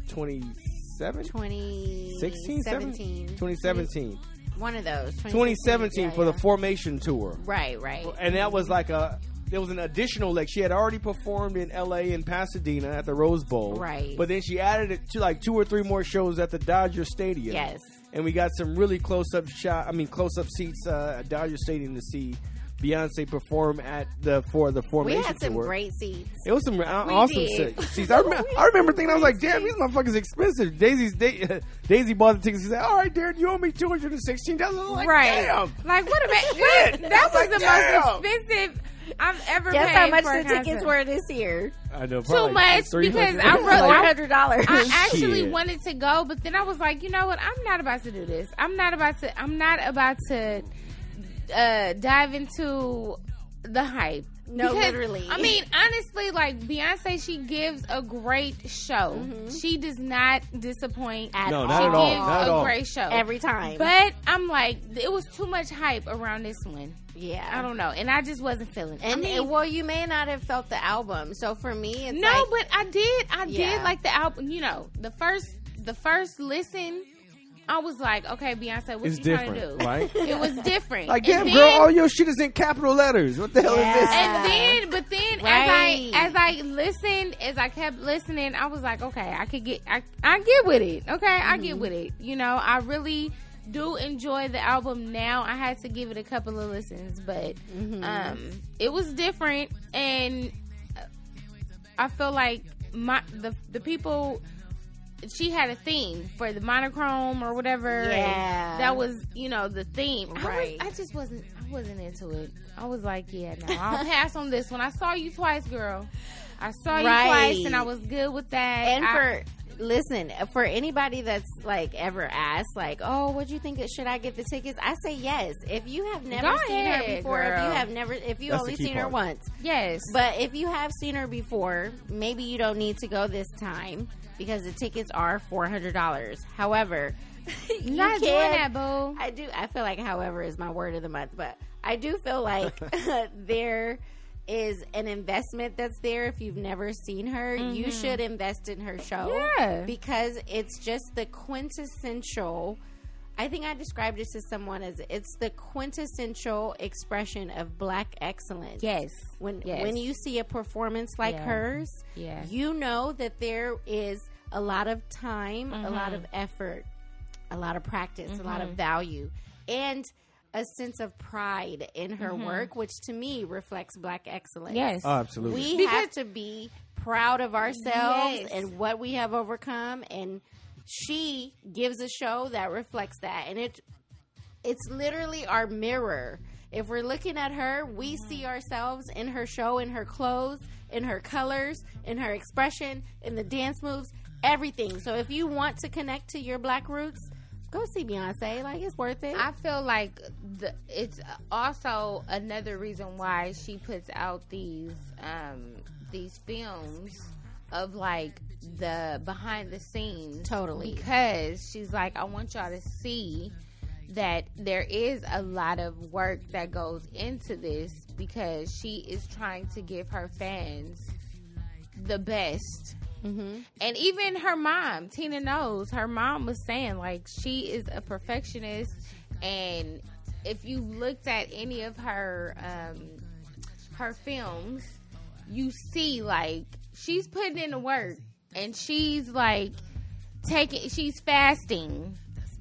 2017 16, 2017. 2017 One of those. 2017 Yeah, for the formation tour Right, right. and that was like a there was an additional like she had already performed in LA and Pasadena at the Rose Bowl Right. but then she added it to like two or three more shows at the Dodger Stadium Yes. and we got some really close up shot I mean close up seats uh, at Dodger Stadium to see Beyonce perform at the for the formation. We formation had some tour great seats. it was some uh, awesome did. se- <laughs> seats. I remember, I remember thinking, I was like, damn, these motherfuckers expensive. Daisy's da- <laughs> Daisy bought the tickets. She said, all right, Darren, you owe me two hundred and sixteen dollars. Like, right. Damn. Like what about Shit. what? That was was like, the damn. most expensive I've ever Guess paid how much for the tickets concert. were this year? I know, Too much because I Four really hundred dollars. I actually Shit. wanted to go, but then I was like, you know what? I'm not about to do this. I'm not about to. I'm not about to uh, dive into the hype. No, literally. I mean, honestly, like Beyonce, she gives a great show. She does not disappoint At No, She not at all. gives Not at a all. great show Every time. But I'm like, it was too much hype around this one. yeah. I don't know, and I just wasn't feeling. it. And I mean, well, you may not have felt the album. So for me, it's no, like, but I did. I Yeah. did like the album. You know, the first the first listen, I was like, okay, Beyonce, what It's you trying to do? right? <laughs> It was different. Like, And damn, then- girl, all your shit is in capital letters. What the hell Yeah. is this? and then, but then Right. as I as I listened, as I kept listening, I was like, okay, I could get, I I get with it. Okay, I Mm-hmm. get with it. You know, I really do enjoy the album now. I had to give it a couple of listens, but Mm-hmm. um, it was different, and I feel like my the the people. She had a theme for the monochrome or whatever. Yeah. that was you know the theme. Right. I, was, I just wasn't. I wasn't into it. I was like, yeah, no, I'll <laughs> pass on this one. I saw you twice, girl. I saw you twice, and I was good with that. And I- for listen, for anybody that's like ever asked, like, oh, what do you think? Should I get the tickets? I say yes. If you have never Go seen her ahead, before, if you have never, if you That's only the key seen her once, yes, but if you have seen her before, maybe you don't need to go this time because the tickets are four hundred dollars. However, <laughs> you not doing that, boo. I do. I feel like, however, is my word of the month, but I do feel like <laughs> <laughs> there is an investment that's there. If you've never seen her, you should invest in her show. Mm-hmm. Yeah. because it's just the quintessential. I think I described it to someone as it's the quintessential expression of black excellence. Yes. When Yes. when you see a performance like Yeah. hers, Yeah. you know that there is a lot of time, a lot Mm-hmm. of effort, a lot of practice, a lot of value, and a sense of pride in her work, which to me reflects black excellence. Mm-hmm. Yes. Oh, absolutely. We Because- have to be proud of ourselves Yes. and what we have overcome and she gives a show that reflects that and it it's literally our mirror. If we're looking at her, we see ourselves in her show, in her clothes, in her colors, in her expression, in the dance moves, everything. So if you want to connect to your black roots, go see Beyonce. Like it's worth it. I feel like the, it's also another reason why she puts out these um, these films of like the behind the scenes Totally. because she's like I want y'all to see that there is a lot of work that goes into this because she is trying to give her fans the best mm-hmm. and even her mom, Tina knows, her mom was saying like she is a perfectionist and if you looked at any of her um her films, you see like she's putting in the work and she's like taking she's fasting.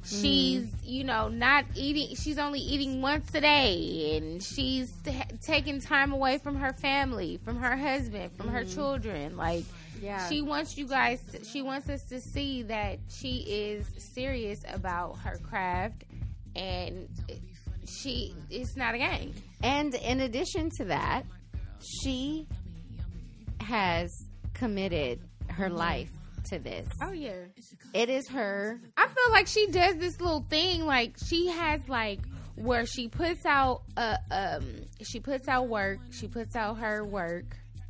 She's, you know, not eating. She's only eating once a day, and she's t- taking time away from her family, from her husband, from her children. Like, Yeah. she wants you guys to, she wants us to see that she is serious about her craft and she it's not a game And in addition to that, she has committed her life to this. oh yeah It is her. i feel like she does this little thing like she has like where she puts out uh um she puts out work she puts out her work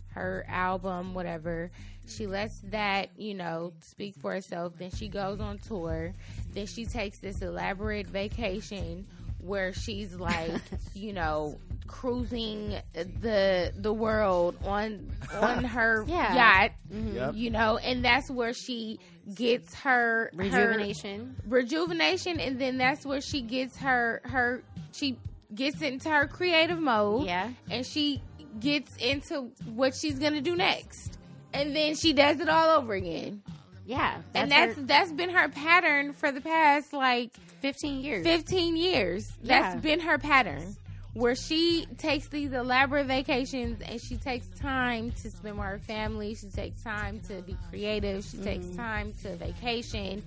her album whatever she lets that you know speak for herself then she goes on tour then she takes this elaborate vacation where she's like <laughs> you know cruising the the world on on <laughs> her Yeah. yacht Yep. you know and that's where she gets her her- Rejuvenation. rejuvenation and then that's where she gets her her she gets into her creative mode Yeah. and she gets into what she's gonna do next and then she does it all over again Yeah. and her that's that's been her pattern for the past like 15 years. 15 years Yeah. that's been her pattern where she takes these elaborate vacations and she takes time to spend with her family she takes time to be creative she takes Mm-hmm. time to vacation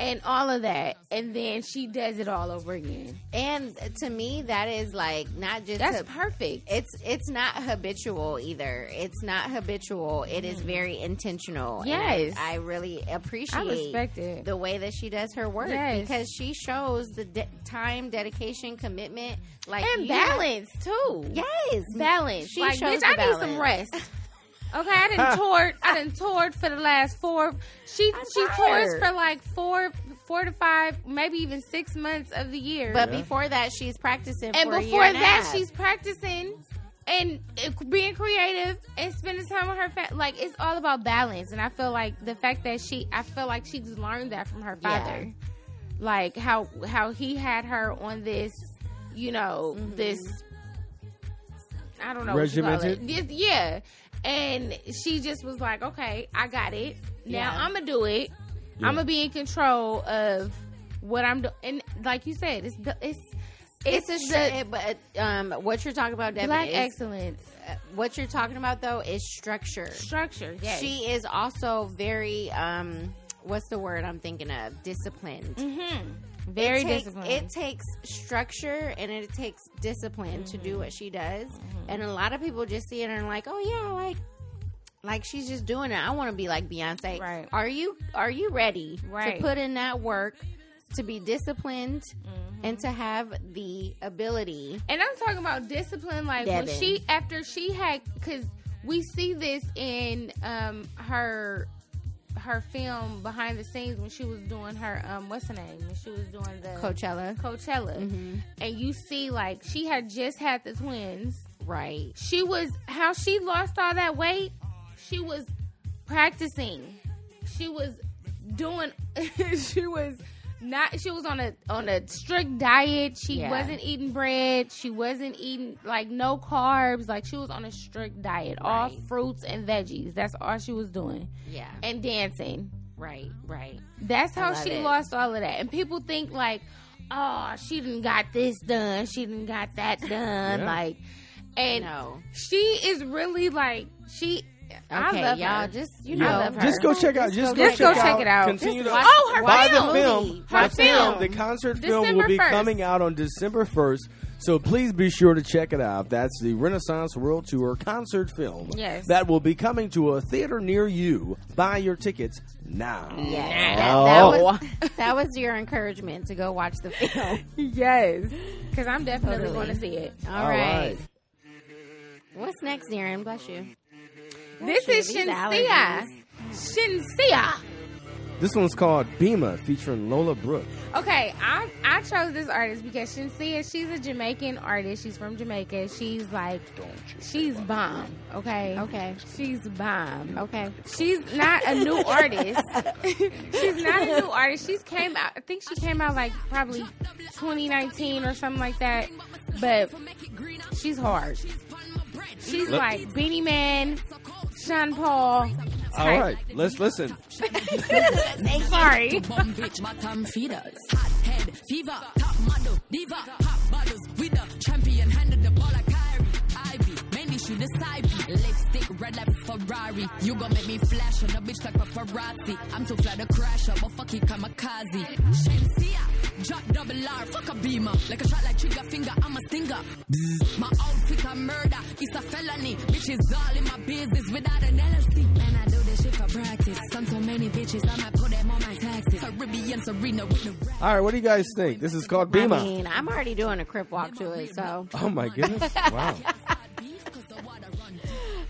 and all of that and then she does it all over again And to me, that is like not just. that's hab- perfect it's it's not habitual either. It's not habitual. It is mm-hmm. very intentional. And I- Yes. I, really appreciate respect it. the way that she does her work Yes. because she shows the de- time, dedication, commitment, like and you have- balance too Yes, balance. She like, shows bitch, I the need some rest. <laughs> Okay, I didn't <laughs> toured. I didn't toured for the last four. She I'm she tired. tours for like four, four to five, maybe even six months of the year. But Yeah. before that, she's practicing. and for a before year and a that, half. she's practicing and uh, being creative and spending time with her family. Like it's all about balance. And I feel like the fact that she, I feel like she's learned that from her Yeah. father. Like how how he had her on this, you know, Mm-hmm. this. I don't know. what you call it. Regimented? This- yeah. And she just was like, okay, I got it. Now Yeah. I'm gonna do it. Yeah. I'm gonna be in control of what I'm doing. And like you said, it's the- it's It's, it's, a the but um, what you're talking about, Devin, black is, excellence uh, what you're talking about though is structure. structure. Yes. She is also very um, what's the word I'm thinking of? Disciplined. hmm very it takes, disciplined. It takes structure and it takes discipline to Mm-hmm. do what she does. And a lot of people just see it and are like, oh yeah, like like she's just doing it. I want to be like Beyonce. Right. Are you Are you ready Right. to put in that work to be disciplined Mm-hmm. and to have the ability? And I'm talking about discipline, like when she after she had, because we see this in um her her film behind the scenes when she was doing her um what's her name when she was doing the Coachella. Coachella, and you see like she had just had the twins. Right. She was how she lost all that weight. She was practicing. She was doing. <laughs> she was not. She was on a on a strict diet. She Yeah. wasn't eating bread. She wasn't eating like no carbs. Like she was on a strict diet. all fruits and veggies. That's all she was doing. Yeah. And dancing. Right. Right. That's how she it. lost all of that. And people think like, oh, she didn't got this done. She didn't got that done. Yeah. Like, and No. she is really like she. I Okay, love y'all. her. Just you Yeah. know, love her. Just go check out. Just, Just go, go check, check out, it out. Continue to watch- Oh, her buy film. the film. Her the film. The concert film will be 1st. coming out on December first. So please be sure to check it out. That's the Renaissance World Tour concert film. Yes. That will be coming to a theater near you. Buy your tickets now. Yeah. That, Oh. that was <laughs> that was your encouragement to go watch the film. <laughs> yes, because I'm definitely Totally. going to see it. All right. What's next, Darren? Bless you. This is these Shenseea. Shenseea. This one's called BEAMA, featuring Lola Brooke. Okay, I I chose this artist because Shenseea, she's a Jamaican artist. She's from Jamaica. She's like, she's bomb. Okay. Okay. She's bomb. Okay. She's not a new <laughs> artist. <laughs> she's not a new artist. She's came out. I think she came out like probably 2019 or something like that. But she's hard. She's like Beenie Man, Sean Paul. All right, let's listen. Sorry. Bomb bitch, bottom feeders. Hot head, fever, top model, diva, hot bottles with a champion, handle the ball like Kyrie. Ivy, mainly shoot the side. Lipstick, red like Ferrari. You gon' make me flash on a bitch like paparazzi. I'm too fly to crash up, but fuck it, kamikaze. Shenseea, drop double R, fuck a beamer. Like a shot like trigger finger, I'm a stinger. My outfit a murder, it's a felony. Bitches all in my business without an LLC. Man, I do this shit for practice. Son so many bitches, I might put them on my taxes. Caribbean Serena with the rap. All right, what do you guys think? This is called BEAMA. I mean, I'm already doing a crip walk to it, so oh my goodness! Wow. <laughs>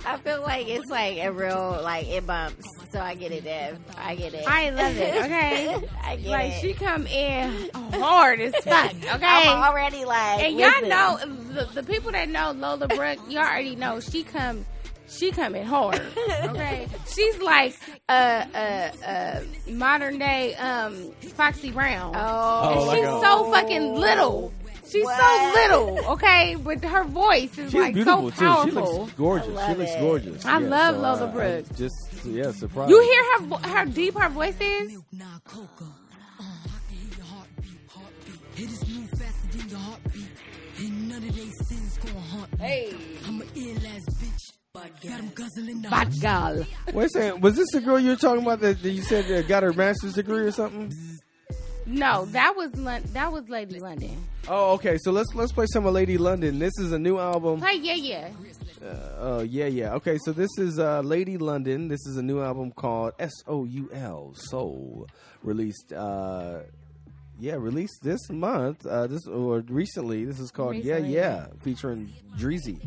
I feel like it's like a real like it bumps. So I get it, Dev. I get it. I love it. Okay. <laughs> I get Like it. she come in hard as <laughs> fuck. Okay. I'm already like, And y'all listen. know the, the people that know Lola Brooke, y'all already know she come she coming hard. Okay. She's like a a, a modern day um Foxy Brown. Oh, Oh, like She's a- so fucking little. She's What? so little, okay? But her voice is She's like beautiful so too. powerful. She looks gorgeous. I She love looks it. gorgeous. I Yeah, love so, Lola uh, Brooke. I Just yeah, surprise. You hear her vo- how deep her voice is? Nah, coca. I can hear your heartbeat, heartbeat. Hit is move faster than your heartbeat. And none of they sins gonna haunt me. Hey. I'm an ill ass bitch. Got him guzzling the Bad girl. Wait a second. Was this the girl you were talking about that, that you said uh, got her master's degree or something? No, that was Lon- that was Lady London. Oh, okay. So let's let's play some of Lady London. This is a new album. Play yeah yeah. Oh yeah, yeah. Okay, so this is uh, Lady London. This is a new album called S O U L Soul, released. Uh, yeah, released this month. Uh, this or recently. This is called Recently. Yeah Yeah, featuring Dreezy.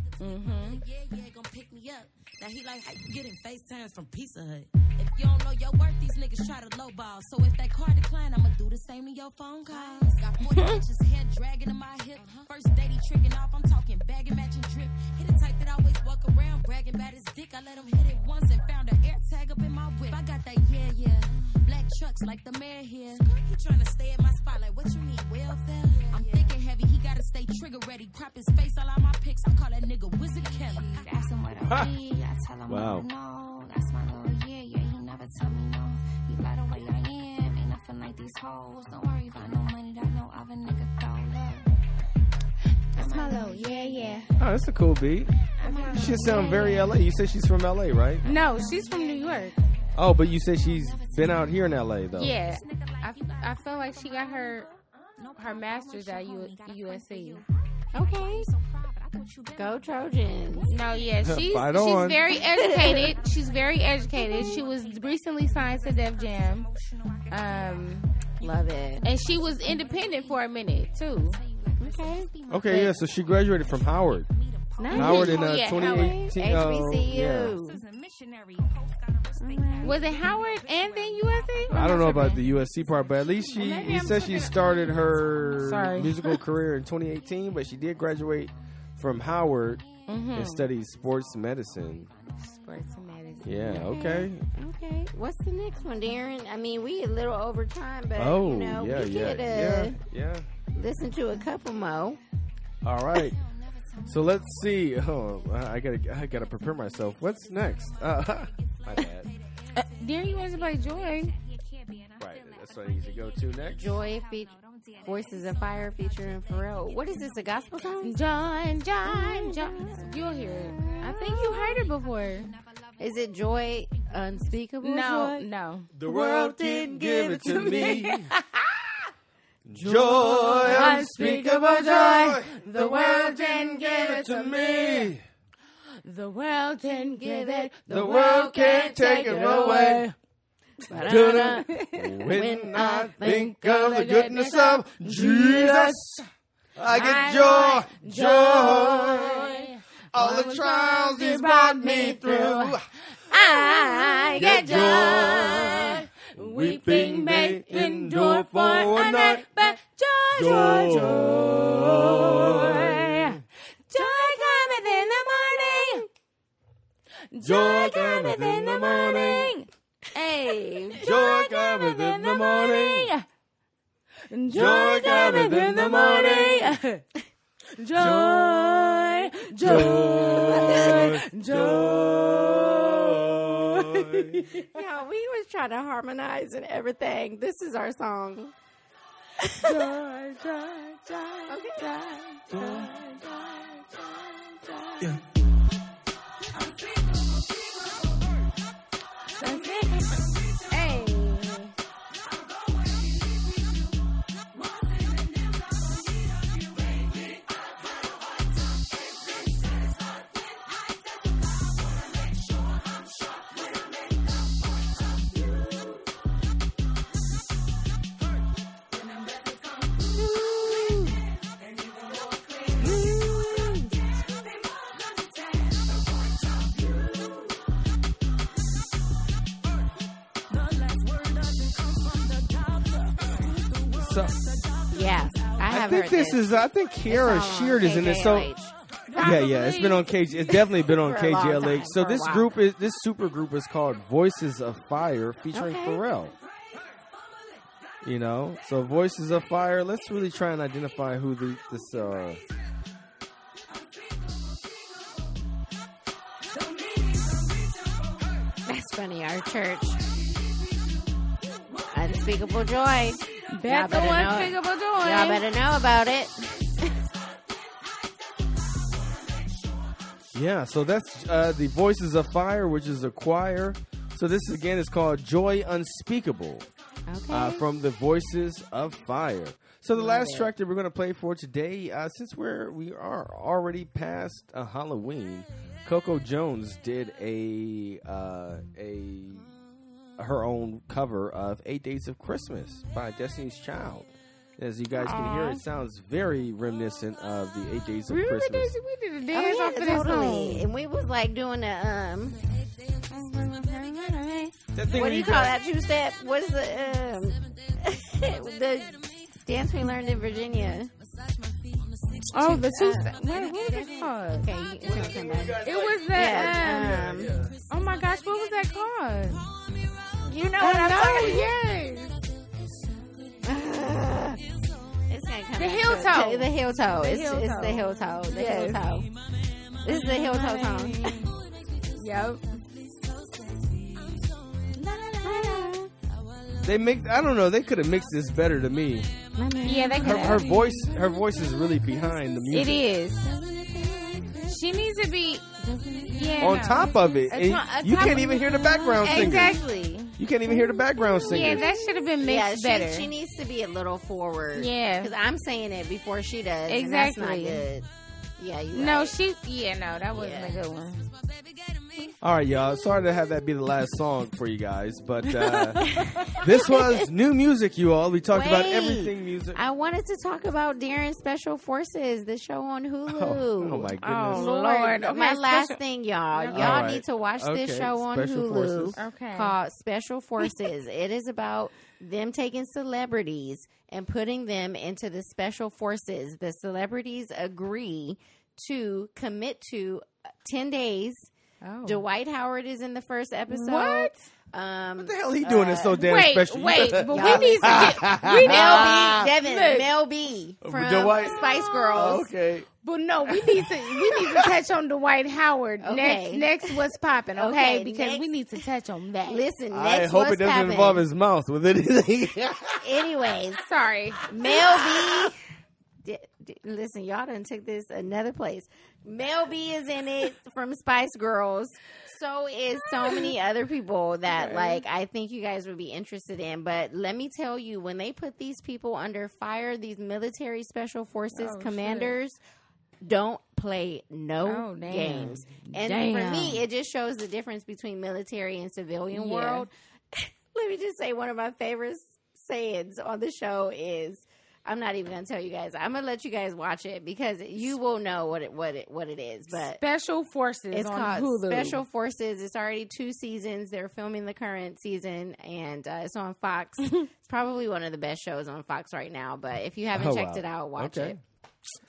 Yeah, yeah, gon' pick me up. Now he like, how you getting FaceTimes from Pizza Hut? If you don't know your worth, these niggas try to lowball. So if that car decline, I'ma do the same to your phone calls. Got 40 <laughs> inches hair dragging in my hip. First date he tricking off, I'm talking bag and matching drip. He the type that always walk around bragging about his dick. I let him hit it once and found an air tag up in my whip. I got that yeah, yeah. Black trucks like the mayor here. He tryna stay at my spot like, what you need, welfare? I'm thinking heavy, he gotta stay trigger ready. Crop his face all out my pics. I call that nigga Wizard Kelly. Ask him what I need, I tell him Wow. what I know. That's my little yeah, yeah, he never tell me no. He love the way I am, ain't nothing like these hoes. Don't worry about no money that no other nigga throw. Look. That's my little yeah, yeah. Oh, that's a cool beat. She sound very LA. You said she's from LA, right? No, she's from New York. Oh, but you said she's been out here in LA though. Yeah, I, I feel like she got her her master's at U, USC. Okay. Go Trojans. No, yeah, <laughs> she's she's on. very educated. <laughs> she's very educated. She was recently signed to Def Jam, um, Love it. and she was independent for a minute too. Okay. Okay, yeah. So she graduated from Howard. Nice. Howard in uh, Oh, yeah, 2018. uh, HBCU. Howard. Was it Howard and then USC? I don't know about the USC part, but at least she maybe he said she started her Sorry. musical <laughs> career in 2018, but she did graduate from Howard Mm-hmm. and studied sports medicine. Sports medicine. Yeah, okay. Okay. What's the next one, Darren? I mean, we a little over time, but Oh, you know, yeah, we yeah, could uh, yeah, yeah. listen to a couple more. All right. So let's see. Oh, I gotta, I gotta prepare myself. What's next? Uh, my bad. <laughs> Uh, there you want to play Joy. Right, that's what I need to go to next. Joy feat Voices of Fire featuring Pharrell. What is this? A gospel song? John, John, oh, John. You'll hear it. I think you heard it before. Is it Joy Unspeakable? No, Joy? no. The world didn't give it to me. <laughs> Joy, unspeakable joy. The world didn't give it to me. The world can give it. The world can't take it away. When I think of the goodness of Jesus, I get joy, joy. All the trials He's brought me through. I get joy. Weeping may endure for a night, but Joy. joy, joy. Joy cometh in the morning. Joy cometh in the morning. Hey, Joy cometh in the morning. Joy cometh in the morning. Joy, joy, joy. Yeah, we was trying to harmonize and everything. This is our song. Joy, joy, joy, joy, joy, joy, joy. Hey. This is. I think Kierra It's Sheard is in it. So yeah, yeah, it's been on KJ. It's definitely been on For a long KJLH. time, So for a this while. group is this super group is called Voices of Fire featuring Okay. Pharrell. You know, so Voices of Fire. Let's really try and identify who the, this. Uh, That's funny. Our church. Unspeakable joy. Y'all Back better to know- unspeakable joy. Y'all better know about it. <laughs> yeah, so that's uh, the Voices of Fire, which is a choir. So this again is called Joy Unspeakable. Okay. uh, from the Voices of Fire. So the last track that we're going to play for today, uh, since we're we are already past uh, Halloween, Coco Jones did a uh, a her own cover of Eight Days of Christmas by Destiny's Child. As you guys can hear, it sounds very reminiscent of the Eight Days of We, really Christmas. did, we did a Oh, yeah, off of this totally. song. And we was like doing the um. That thing What do you got- call that two step? What's the um <laughs> the dance we learned in Virginia? Oh, the two. What, what was it called? Okay, you can come back. It was that. Yeah, um, um, Oh my gosh, what was that called? You know what I'm talking yes. about? It's gonna come The back heel toe. to The heel toe. The It's, heel it's toe. the heel toe. The heel toe. This is the heel toe song. Yep. They make I don't know. They could have mixed this better to me. Yeah, they could her voice, her voice is really behind the music. It is. She needs to be. Yeah. on no. top of it. A a you top can't of- even hear the background singers. Exactly. You can't even hear the background singing. Yeah, that should have been Yeah, mixed she, better. she needs to be a little forward. Yeah. because I'm saying it before she does. And that's not Exactly. good. Yeah, you. No, right. she. Yeah, no, that wasn't Yeah. a good one. All right, y'all. Sorry to have that be the last song for you guys, but uh, <laughs> this was new music, you all. We talked about everything music. I wanted to talk about Darren Special Forces, the show on Hulu. Oh, oh my goodness. Oh, Lord. Lord. Okay, My last special- thing, y'all. Y'all All right. need to watch this show on Special Hulu Forces. Okay. called Special Forces. it is about them taking celebrities and putting them into the special forces. The celebrities agree to commit to 10 days. Oh. Dwight Howard is in the first episode. What? Um, What the hell he doing is so damn wait, special? wait, <laughs> but we need to get. We need, Mel B, Devin, Look. Mel B from Dwight- Spice Girls. okay. but no, we need to. We need to touch on Dwight Howard <laughs> Okay. next. Next, what's popping? Okay, Okay, because next- we need to touch on that. Listen, next I hope what's it doesn't happening. involve his mouth with anything. <laughs> Anyways, Sorry. Mel B. D- d- listen, y'all done took this another place. Mel B is in it from Spice Girls. So is so many other people that like I think you guys would be interested in. But let me tell you, when they put these people under fire, these military special forces Oh, shit. commanders don't play no Oh, games. And for me, it just shows the difference between military and civilian Yeah. world. <laughs> Let me just say one of my favorite sayings on the show is I'm not even gonna tell you guys. I'm gonna let you guys watch it because you will know what it what it what it is. But Special Forces it's on called Hulu. Special Forces. It's already two seasons. They're filming the current season, and uh, it's on Fox. <laughs> it's probably one of the best shows on Fox right now. But if you haven't Oh, checked wow. it out, watch Okay. it.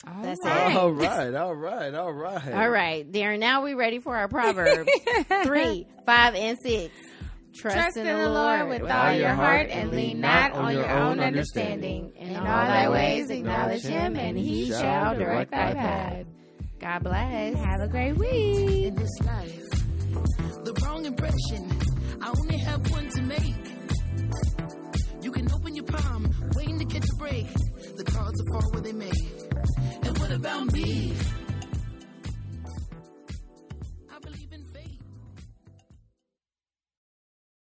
All That's right. it. all <laughs> right, all right, all right. All right, Darren. Now we ready for our proverbs. <laughs> Three, five, and six. Trust in the Lord with all your heart and lean not on your own understanding. In all thy ways acknowledge him and he shall direct thy path. God bless. Have a great week. in this life. The wrong impression, I only have one to make. You can open your palm, waiting to catch a break. The cards will fall where they may. And what about me?